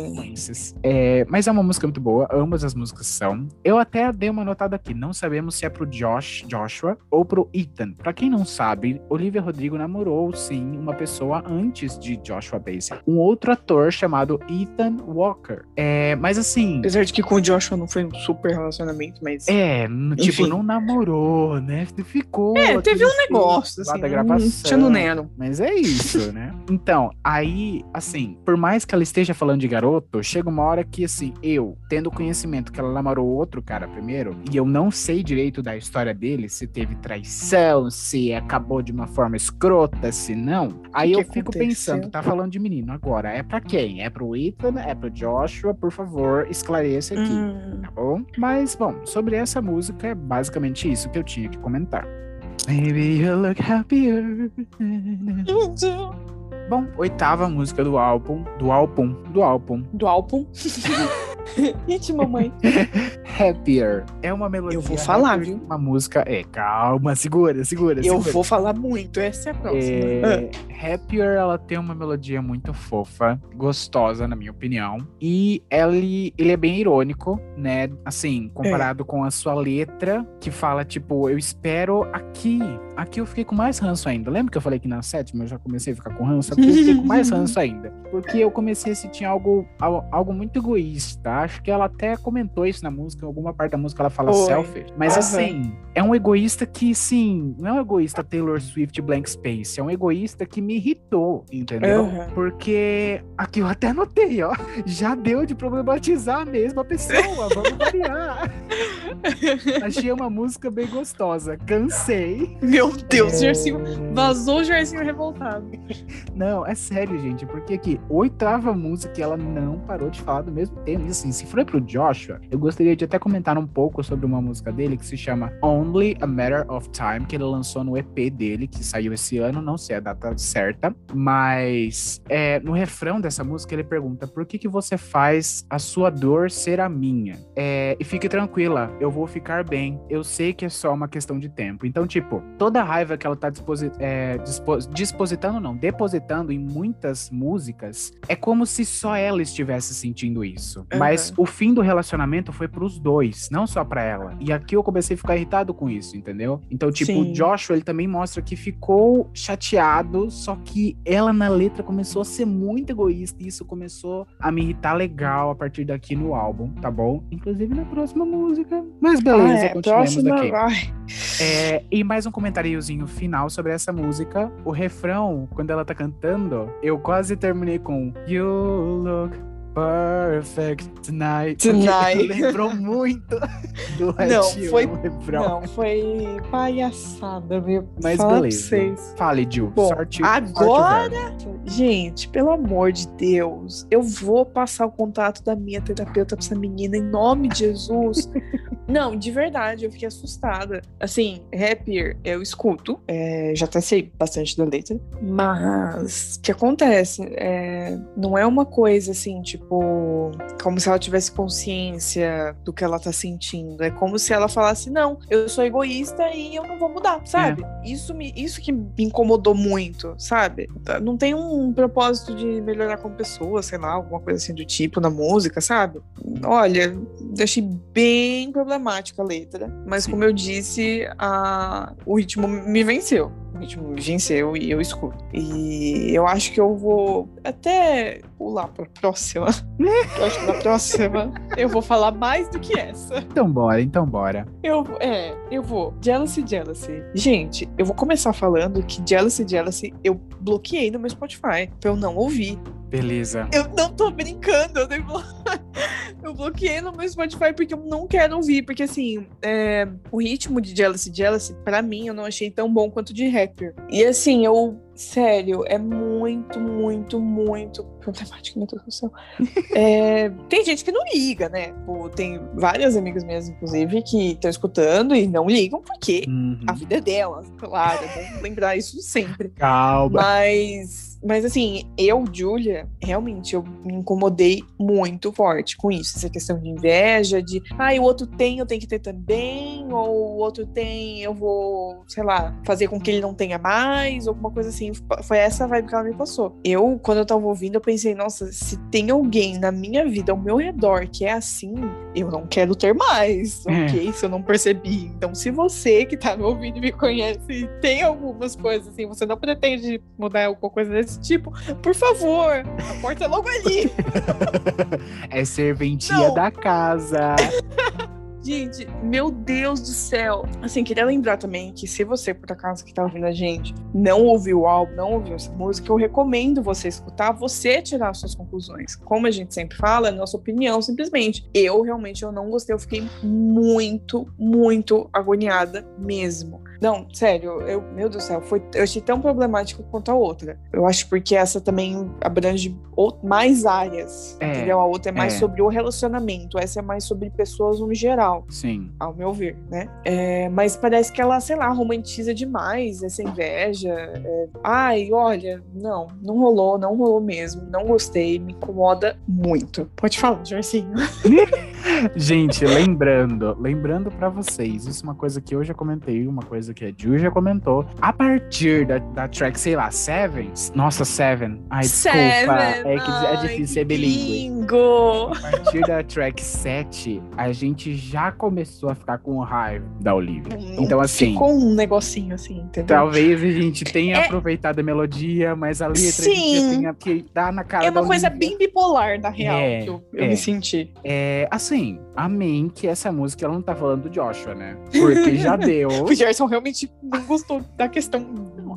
é. Mas é uma música muito boa, ambas as músicas são. Eu até dei uma notada aqui, não sabemos se é pro Josh, Joshua ou pro Ethan. Pra quem não sabe, Olivia Rodrigo namorou, sim, uma pessoa antes de Joshua Bassett. Um outro ator chamado Ethan Walker. É, mas assim... Apesar de que com o Joshua não foi um super relacionamento, mas. É, tipo, Enfim. não namorou, né? Ficou. É, teve um negócio, assim, da gravação. No Neno. Mas é isso, né? Então, aí, assim, por mais que ela esteja falando de garoto, chega uma hora que, assim, eu, tendo conhecimento que ela namorou outro cara primeiro, e eu não sei direito da história dele, se teve traição, se acabou de uma forma escrota, se não, aí eu fico aconteceu? pensando, tá falando de menino agora, é para quem? É pro Ethan? É pro Joshua? Por favor, esclareça aqui, hum. tá bom? Mas, bom, sobre essa música é basicamente isso que eu tinha que comentar. Maybe you look happier. Bom, oitava música do álbum, do álbum, do álbum. Do álbum? Ixi, mamãe. Happier. É uma melodia. Eu vou falar, viu? Uma música. É, calma, segura, segura. Eu segura. vou falar muito, essa é a próxima. É... Ah. Happier, ela tem uma melodia muito fofa, gostosa, na minha opinião. E ele, ele é bem irônico, né? Assim, comparado é. com a sua letra, que fala, tipo, eu espero aqui. Aqui eu fiquei com mais ranço ainda. Lembra que eu falei que na sétima eu já comecei a ficar com ranço? Eu com mais ranço ainda. Porque eu comecei a sentir algo, algo muito egoísta Acho que ela até comentou isso na música, em alguma parte da música ela fala Oi. selfish. Mas uhum. assim, é um egoísta que, sim, não é um egoísta Taylor Swift Blank Space, é um egoísta que me irritou, entendeu? Uhum. Porque aqui eu até notei, ó, já deu de problematizar a mesma pessoa, vamos variar. Achei uma música bem gostosa, cansei. Meu Deus, é... Gersinho, vazou o Gersinho revoltado. Não, é sério, gente, porque aqui, oitava música, ela não parou de falar do mesmo tema. E assim, se for pro Joshua, eu gostaria de até comentar um pouco sobre uma música dele que se chama Only a Matter of Time, que ele lançou no EP dele, que saiu esse ano, não sei a data certa, mas é, no refrão dessa música ele pergunta: por que, que você faz a sua dor ser a minha? É, e fique tranquila, eu vou ficar bem, eu sei que é só uma questão de tempo. Então, tipo, toda a raiva que ela tá disposi é, dispositando, não, depositando em muitas músicas, é como se só ela estivesse sentindo isso. Uhum. Mas o fim do relacionamento foi pros dois, não só pra ela. E aqui eu comecei a ficar irritado com isso, entendeu? Então, tipo, Sim. o Joshua, ele também mostra que ficou chateado, só que ela na letra começou a ser muito egoísta e isso começou a me irritar legal a partir daqui no álbum, tá bom? Inclusive na próxima música. Mas beleza, ah, é, continuemos daqui. Vai. É, e mais um comentáriozinho final sobre essa música. O refrão, quando ela tá cantando, eu quase terminei com You look Perfect Tonight. Tonight. Lembrou muito do Não, foi, não, foi palhaçada, viu? Mas Fala beleza. Fale, Jill. Bom, sorte, agora, sorte gente, pelo amor de Deus, eu vou passar o contato da minha terapeuta pra essa menina em nome de Jesus. não, de verdade, eu fiquei assustada. Assim, rapper, eu escuto, é, já até sei bastante da letra, mas o que acontece? É, não é uma coisa assim, tipo, tipo, como se ela tivesse consciência do que ela tá sentindo. É como se ela falasse: não, eu sou egoísta e eu não vou mudar, sabe? É. Isso, me, isso que me incomodou muito, sabe? Não tem um propósito de melhorar como pessoa, sei lá, alguma coisa assim do tipo na música, sabe? Olha, achei bem problemática a letra, mas Sim. como eu disse, a, o ritmo me venceu o ritmo venceu e eu escuto. E eu acho que eu vou até pular pra próxima. eu acho que na próxima eu vou falar mais do que essa. Então bora, então bora. Eu, é, eu vou. Jealousy, Jealousy. Gente, eu vou começar falando que Jealousy, Jealousy eu bloqueei no meu Spotify pra eu não ouvir. Beleza. Eu não tô brincando, eu, blo... eu bloqueei no meu Spotify porque eu não quero ouvir, porque assim, é... o ritmo de Jealousy Jealousy, pra mim, eu não achei tão bom quanto de Rapper. E assim, eu Sério, é muito, muito, muito problemático, meu Deus do céu. é, tem gente que não liga, né? Pô, tem várias amigas minhas, inclusive, que estão escutando e não ligam porque uhum. a vida é delas, claro. É bom lembrar isso sempre. Calma. Mas mas assim, eu, Julia, realmente eu me incomodei muito forte com isso. Essa questão de inveja, de ah, o outro tem, eu tenho que ter também, ou o outro tem, eu vou, sei lá, fazer com que ele não tenha mais, alguma coisa assim. Foi essa vibe que ela me passou. Eu, quando eu tava ouvindo, eu pensei, nossa, se tem alguém na minha vida, ao meu redor, que é assim, eu não quero ter mais, é. ok? Se eu não percebi. Então, se você que tá me ouvindo e me conhece, tem algumas coisas assim, você não pretende mudar alguma coisa desse desse tipo, por favor, a porta é logo ali. é serventia Não. da casa. Gente, meu Deus do céu. Assim, queria lembrar também que se você, por acaso, que tá ouvindo a gente, não ouviu o álbum, não ouviu essa música, eu recomendo você escutar, você tirar suas conclusões. Como a gente sempre fala, é nossa opinião, simplesmente. Eu realmente eu não gostei, eu fiquei muito, muito agoniada mesmo. Não, sério, eu, meu Deus do céu, foi, eu achei tão problemático quanto a outra. Eu acho porque essa também abrange mais áreas, é, entendeu? A outra é mais é. sobre o relacionamento, essa é mais sobre pessoas no geral. Sim. Ao meu ver, né? É, mas parece que ela, sei lá, romantiza demais essa inveja. É, ai, olha, não, não rolou, não rolou mesmo, não gostei, me incomoda muito. Pode falar, Jorcinho. Gente, lembrando, lembrando para vocês, isso é uma coisa que eu já comentei, uma coisa que a Ju já comentou. A partir da, da track, sei lá, Seven. Nossa, Seven. Ai, Seven. desculpa. É que é difícil ser bilíngue. A partir da track 7, a gente já começou a ficar com raiva da Olivia. Hum, então, assim. Ficou um negocinho assim, entendeu? Talvez a gente tenha é... aproveitado a melodia, mas a letra Sim. a gente tenha que dar na cara É uma coisa bem bipolar, na real, é, que eu, eu é. me senti. É, assim, amém que essa música ela não tá falando do Joshua, né? Porque já deu. o Gerson realmente não gostou da questão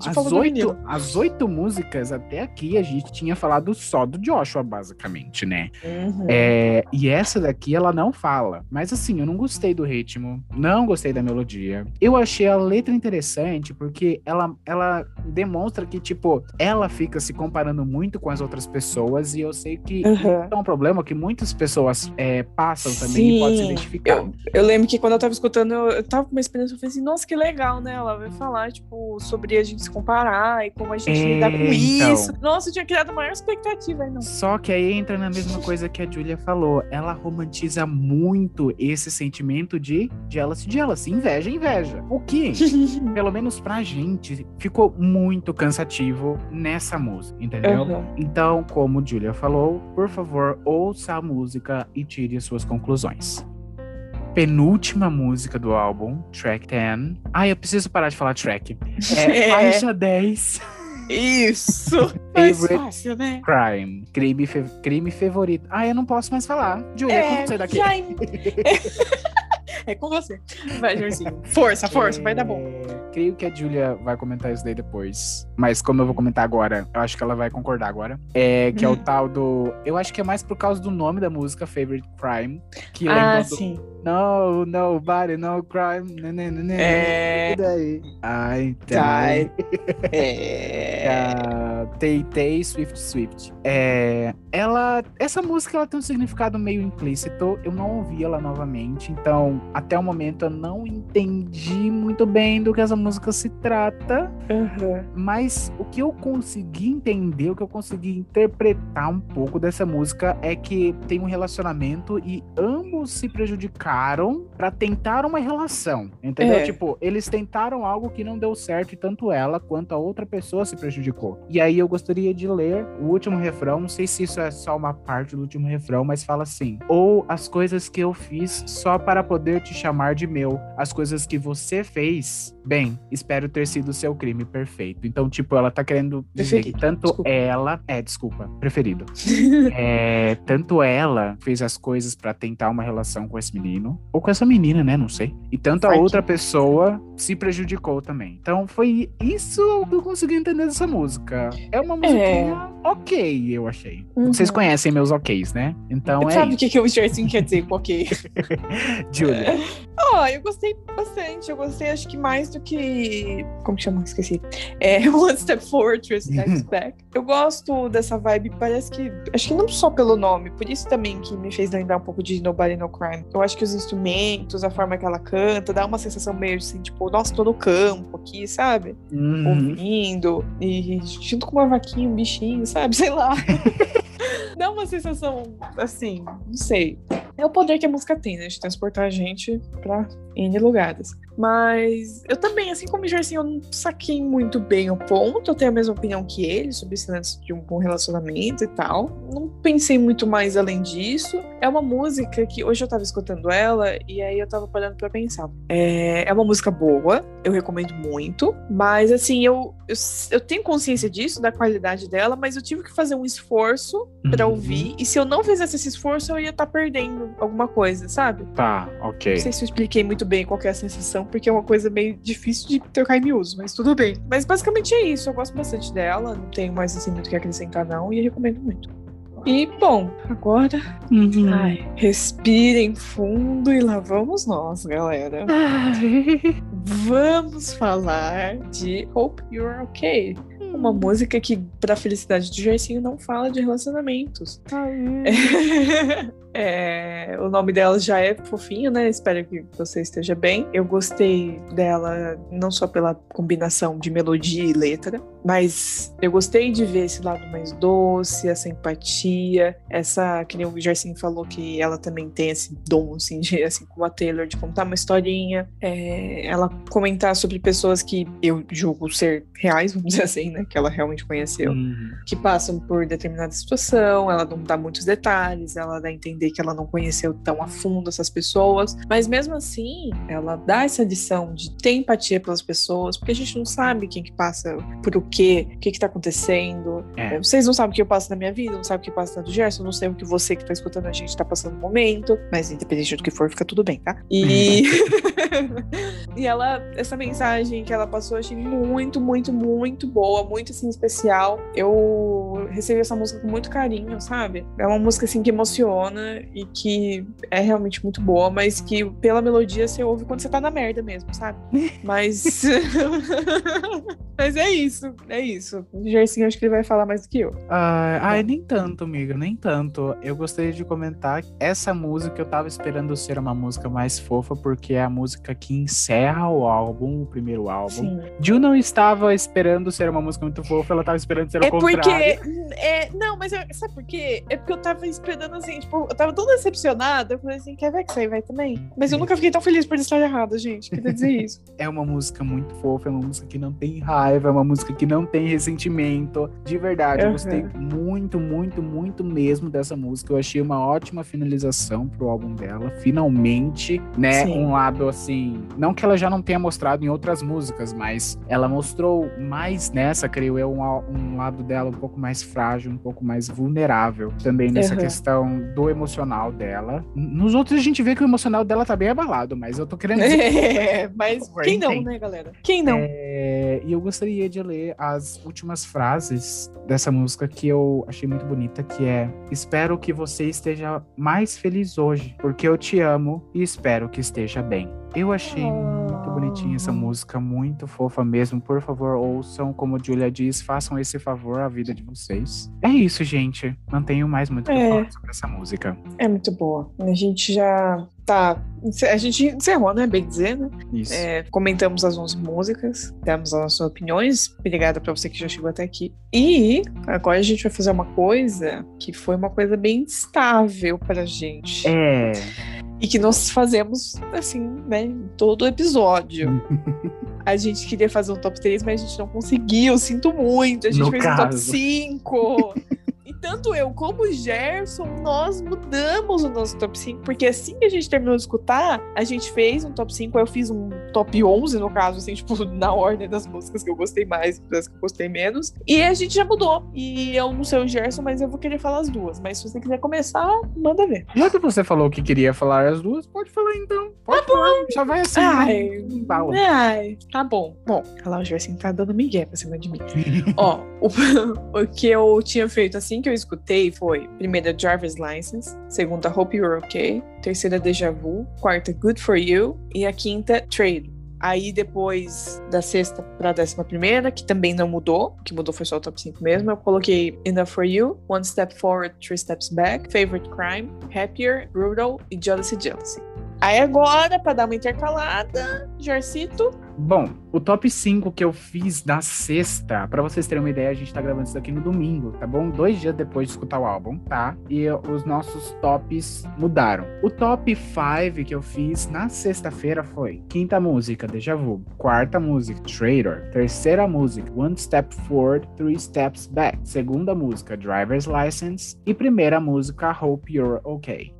as oito, as oito músicas até aqui a gente tinha falado só do Joshua, basicamente, né? Uhum. É, e essa daqui ela não fala. Mas assim, eu não gostei do ritmo, não gostei da melodia. Eu achei a letra interessante porque ela, ela demonstra que, tipo, ela fica se comparando muito com as outras pessoas e eu sei que uhum. é um problema que muitas pessoas é, passam também Sim. e podem se identificar. Eu, eu, lembro que quando eu tava escutando, eu, eu tava com uma experiência, eu falei assim, nossa, que legal, né? Ela vai falar, tipo, sobre a gente se comparar e como a gente é, lidar com então. isso. Nossa, eu tinha criado maior expectativa aí, não. Só que aí entra na mesma coisa que a Julia falou. Ela romantiza muito esse sentimento de jealousy, jealousy, inveja, inveja. O que, pelo menos pra gente, ficou muito cansativo nessa música, entendeu? Uhum. Então, como Julia falou, por favor, ouça a música e tire as suas conclusões penúltima música do álbum, track 10. Ai, eu preciso parar de falar track. É, é. faixa 10. Isso! Favorite fácil, né? Crime. Crime, fe crime favorito. Ah, eu não posso mais falar. Julia, é, como você daqui? Já... é com você. Vai, Jorginho. Força, força, é... vai dar bom. É, creio que a Julia vai comentar isso daí depois. Mas como eu vou comentar agora, eu acho que ela vai concordar agora. É que é o hum. tal do. Eu acho que é mais por causa do nome da música, Favorite Crime. Que ah, sim. No, nobody, no crime. Né, né, né, né. é. daí. Ai, tá. É. Tay Tay Swift Swift. É. Ela. Essa música ela tem um significado meio implícito. Eu não ouvi ela novamente. Então, até o momento, eu não entendi muito bem do que essa música se trata. Uhum. Mas o que eu consegui entender, o que eu consegui interpretar um pouco dessa música é que tem um relacionamento e ambos se prejudicaram tentaram para tentar uma relação, entendeu? É. Tipo, eles tentaram algo que não deu certo e tanto ela quanto a outra pessoa se prejudicou. E aí eu gostaria de ler o último refrão, não sei se isso é só uma parte do último refrão, mas fala assim: "Ou as coisas que eu fiz só para poder te chamar de meu, as coisas que você fez, bem, espero ter sido seu crime perfeito". Então, tipo, ela tá querendo dizer preferido. que tanto desculpa. ela, é, desculpa, preferido. é, tanto ela fez as coisas para tentar uma relação com esse menino ou com essa menina, né? Não sei. E tanto a outra pessoa se prejudicou também. Então foi isso que eu consegui entender dessa música. É uma música é. ok, eu achei. Uhum. Vocês conhecem meus oks, né? Então é. Sabe o que, que o Jardim quer dizer com ok? Julia. Oh, eu gostei bastante. Eu gostei, acho que mais do que. Como que chama? Esqueci. É One Step Forward, Two Steps Back. Eu gosto dessa vibe. Parece que. Acho que não só pelo nome, por isso também que me fez lembrar um pouco de Nobody No Crime. Eu acho que os instrumentos, a forma que ela canta, dá uma sensação meio assim, tipo, nossa, tô no campo aqui, sabe? Uhum. Ouvindo, e junto com uma vaquinha, um bichinho, sabe? Sei lá. dá uma sensação assim, não sei. É o poder que a música tem, né? De transportar a gente pra N lugares. Mas eu também, assim como o Jersin, eu não saquei muito bem o ponto. Eu tenho a mesma opinião que ele sobre esse lance de um bom relacionamento e tal. Não pensei muito mais além disso. É uma música que hoje eu tava escutando ela e aí eu tava parando pra pensar. É, é uma música boa, eu recomendo muito. Mas assim, eu, eu, eu tenho consciência disso, da qualidade dela, mas eu tive que fazer um esforço para uhum. ouvir. E se eu não fizesse esse esforço, eu ia estar tá perdendo alguma coisa, sabe? Tá, ok. Não sei se eu expliquei muito bem qual é a sensação, porque é uma coisa meio difícil de trocar em miúdos, mas tudo bem. Mas basicamente é isso, eu gosto bastante dela, não tenho mais assim muito o que acrescentar não, e recomendo muito. E, bom, agora uhum. ai, respirem fundo e lá vamos nós, galera. Ai. Vamos falar de Hope You're Okay. Uma hum. música que, pra felicidade do Jercinho, não fala de relacionamentos. É, o nome dela já é fofinho, né? Espero que você esteja bem. Eu gostei dela não só pela combinação de melodia e letra, mas eu gostei de ver esse lado mais doce, essa empatia, essa que nem o Jersin falou que ela também tem esse dom, assim, de, assim como a Taylor, de contar uma historinha, é, ela comentar sobre pessoas que eu julgo ser reais, vamos dizer assim, né? Que ela realmente conheceu, uhum. que passam por determinada situação, ela não dá muitos detalhes, ela dá a entender que ela não conheceu tão a fundo essas pessoas, mas mesmo assim, ela dá essa lição de ter empatia pelas pessoas, porque a gente não sabe quem que passa por o quê, o que que tá acontecendo. É. Vocês não sabem o que eu passo na minha vida, não sabem o que passa na do Gerson, não sei o que você que tá escutando a gente tá passando no momento, mas independente do que for, fica tudo bem, tá? E. e ela, essa mensagem que ela passou, eu achei muito, muito, muito boa, muito assim especial. Eu recebi essa música com muito carinho, sabe? É uma música assim que emociona e que é realmente muito boa, mas que pela melodia você ouve quando você tá na merda mesmo, sabe? Mas. mas é isso, é isso. O Gersinho acho que ele vai falar mais do que eu. Ah, ai, nem tanto, amiga, nem tanto. Eu gostaria de comentar essa música eu tava esperando ser uma música mais fofa, porque é a música que encerra o álbum, o primeiro álbum. Sim. Jill não estava esperando ser uma música muito fofa, ela tava esperando ser o é contrário. Porque, é, não, mas eu, sabe por quê? É porque eu tava esperando assim, tipo, eu tava tão decepcionada, eu falei assim, quer ver que isso aí vai também? Mas eu nunca fiquei tão feliz por estar errada, gente, queria dizer isso. é uma música muito fofa, é uma música que não tem raiva, é uma música que não tem ressentimento. De verdade, uhum. eu gostei muito, muito, muito mesmo dessa música. Eu achei uma ótima finalização pro álbum dela, finalmente, né? Sim. Um lado assim, não que ela já não tenha mostrado em outras músicas, mas ela mostrou mais nessa, creio eu, um, um lado dela um pouco mais frágil, um pouco mais vulnerável também nessa uhum. questão do emocional dela. Nos outros a gente vê que o emocional dela tá bem abalado, mas eu tô querendo dizer. É, mas quem não, né, galera? Quem não? É, e eu gostaria de ler as últimas frases dessa música que eu achei muito bonita, que é: Espero que você esteja mais feliz hoje, porque eu te amo e espero que esteja bem. Eu achei muito bonitinha essa música, muito fofa mesmo. Por favor, ouçam, como Julia diz, façam esse favor à vida de vocês. É isso, gente. Não tenho mais muito o é. que falar sobre essa música. É muito boa. A gente já tá. A gente encerrou, né? Bem dizer, né? Isso. É, comentamos as 11 músicas, demos as nossas opiniões. Obrigada pra você que já chegou até aqui. E agora a gente vai fazer uma coisa que foi uma coisa bem estável pra gente. É. E que nós fazemos, assim, né, todo episódio. a gente queria fazer um top 3, mas a gente não conseguiu, sinto muito. A gente no fez caso. um top 5 tanto eu como o Gerson, nós mudamos o nosso top 5, porque assim que a gente terminou de escutar, a gente fez um top 5, eu fiz um top 11, no caso, assim, tipo, na ordem das músicas que eu gostei mais, das que eu gostei menos. E a gente já mudou. E eu não sei o Gerson, mas eu vou querer falar as duas. Mas se você quiser começar, manda ver. Já que você falou que queria falar as duas, pode falar então. Pode tá falar. Bom. Já vai assim. Ai, né? ai, tá bom. Bom, lá o Gerson tá dando migué pra cima de mim. Ó, o, o que eu tinha feito assim que eu escutei foi: primeira, Driver's License, segunda, Hope You're Okay, terceira, Deja Vu, quarta, Good For You e a quinta, Trade. Aí depois da sexta pra décima primeira, que também não mudou, o que mudou foi só o top 5 mesmo, eu coloquei Enough For You, One Step Forward, Three Steps Back, Favorite Crime, Happier, Brutal e Jealousy Jealousy. Aí agora, para dar uma intercalada, Jarcito. Bom, o top 5 que eu fiz na sexta, para vocês terem uma ideia, a gente tá gravando isso aqui no domingo, tá bom? Dois dias depois de escutar o álbum, tá? E os nossos tops mudaram. O top 5 que eu fiz na sexta-feira foi: quinta música, Deja Vu. Quarta música, Trader. Terceira música, One Step Forward, Three Steps Back. Segunda música, Driver's License. E primeira música, Hope You're Okay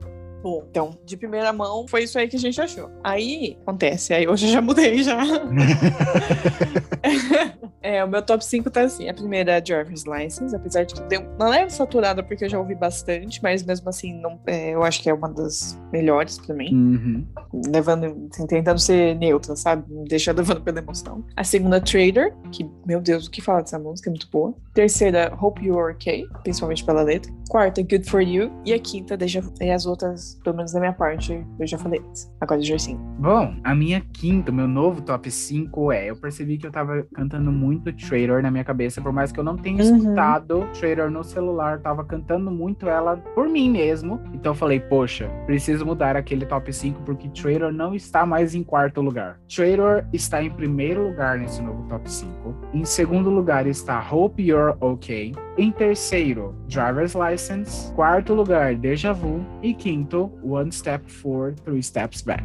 bom. Então, de primeira mão, foi isso aí que a gente achou. Aí, acontece, aí hoje eu já mudei já. é, o meu top 5 tá assim. A primeira é a Driver's License, apesar de que deu uma leve saturada, porque eu já ouvi bastante, mas mesmo assim, não, é, eu acho que é uma das melhores pra mim. Uhum. Levando, assim, tentando ser neutra, sabe? Deixar levando pela emoção. A segunda, Trader, que, meu Deus, o que fala dessa música? É muito boa. Terceira, Hope You're Okay, principalmente pela letra. Quarta, Good For You. E a quinta, Deixa E as outras pelo menos da minha parte, eu já falei antes. Agora já sim. Bom, a minha quinta, meu novo top 5 é: eu percebi que eu tava cantando muito muito Traitor na minha cabeça, por mais que eu não tenha uhum. escutado Traitor no celular, tava cantando muito ela por mim mesmo. Então eu falei, poxa, preciso mudar aquele top 5 porque Traitor não está mais em quarto lugar. Traitor está em primeiro lugar nesse novo top 5. Em segundo lugar está Hope You're Okay. Em terceiro, Driver's License. Quarto lugar, Deja Vu. E quinto, One Step Forward, Three Steps Back.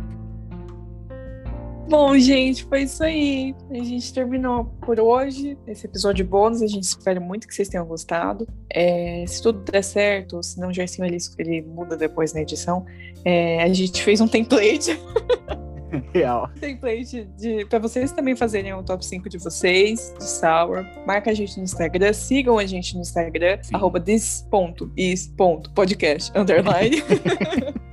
Bom, gente, foi isso aí. A gente terminou por hoje esse episódio bônus. A gente espera muito que vocês tenham gostado. É, se tudo der certo, se não o Gersinho ele, ele muda depois na edição, é, a gente fez um template. Real. Template de, pra vocês também fazerem um top 5 de vocês, de Sour. Marca a gente no Instagram, sigam a gente no Instagram, Sim. arroba this.is.podcast, underline.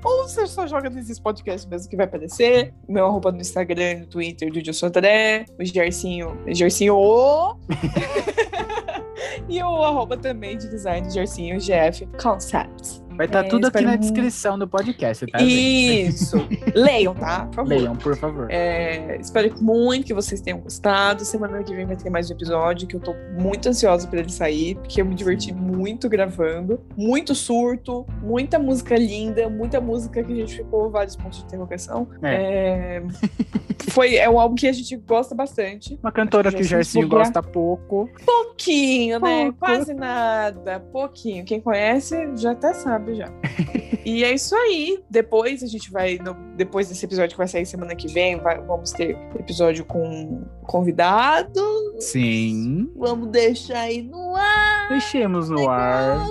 Ou você só joga nesses podcasts mesmo que vai aparecer. Meu arroba no Instagram, no Twitter do Gilson André. O Gersinho. Gersinho. e o arroba também de design Gersinho GF Concepts. Vai estar tá é, tudo aqui na descrição do podcast, tá? Isso. Leiam, tá? Por favor. Leiam, por favor. É, espero muito que vocês tenham gostado. Semana que vem vai ter mais um episódio que eu tô muito ansiosa para ele sair, porque eu me diverti muito gravando. Muito surto, muita música linda, muita música que a gente ficou vários pontos de interrogação. É. é foi, é um álbum que a gente gosta bastante. Uma cantora que o Gersinho gosta pouco. Pouquinho, né? Pouco. Quase nada. Pouquinho. Quem conhece já até sabe já. e é isso aí. Depois a gente vai, no, depois desse episódio que vai sair semana que vem, vai, vamos ter episódio com convidado. Sim. Vamos deixar aí no ar. Deixemos no ar.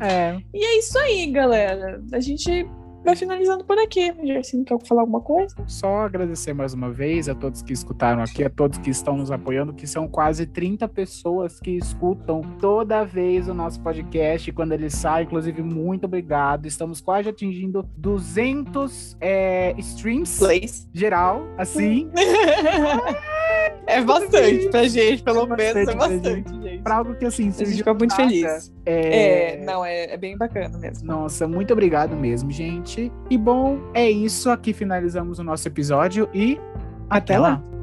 É. E é isso aí, galera. A gente vai finalizando por aqui. Gersinho, quer falar alguma coisa? Só agradecer mais uma vez a todos que escutaram aqui, a todos que estão nos apoiando, que são quase 30 pessoas que escutam toda vez o nosso podcast quando ele sai. Inclusive, muito obrigado. Estamos quase atingindo 200 é, streams. Plays. Geral, assim. É bastante pra gente, pelo é menos é bastante, gente. Pra algo que assim, a gente fica muito feliz. É... é, não, é, é bem bacana mesmo. Nossa, muito obrigado mesmo, gente. E bom, é isso. Aqui finalizamos o nosso episódio e até, até lá. lá.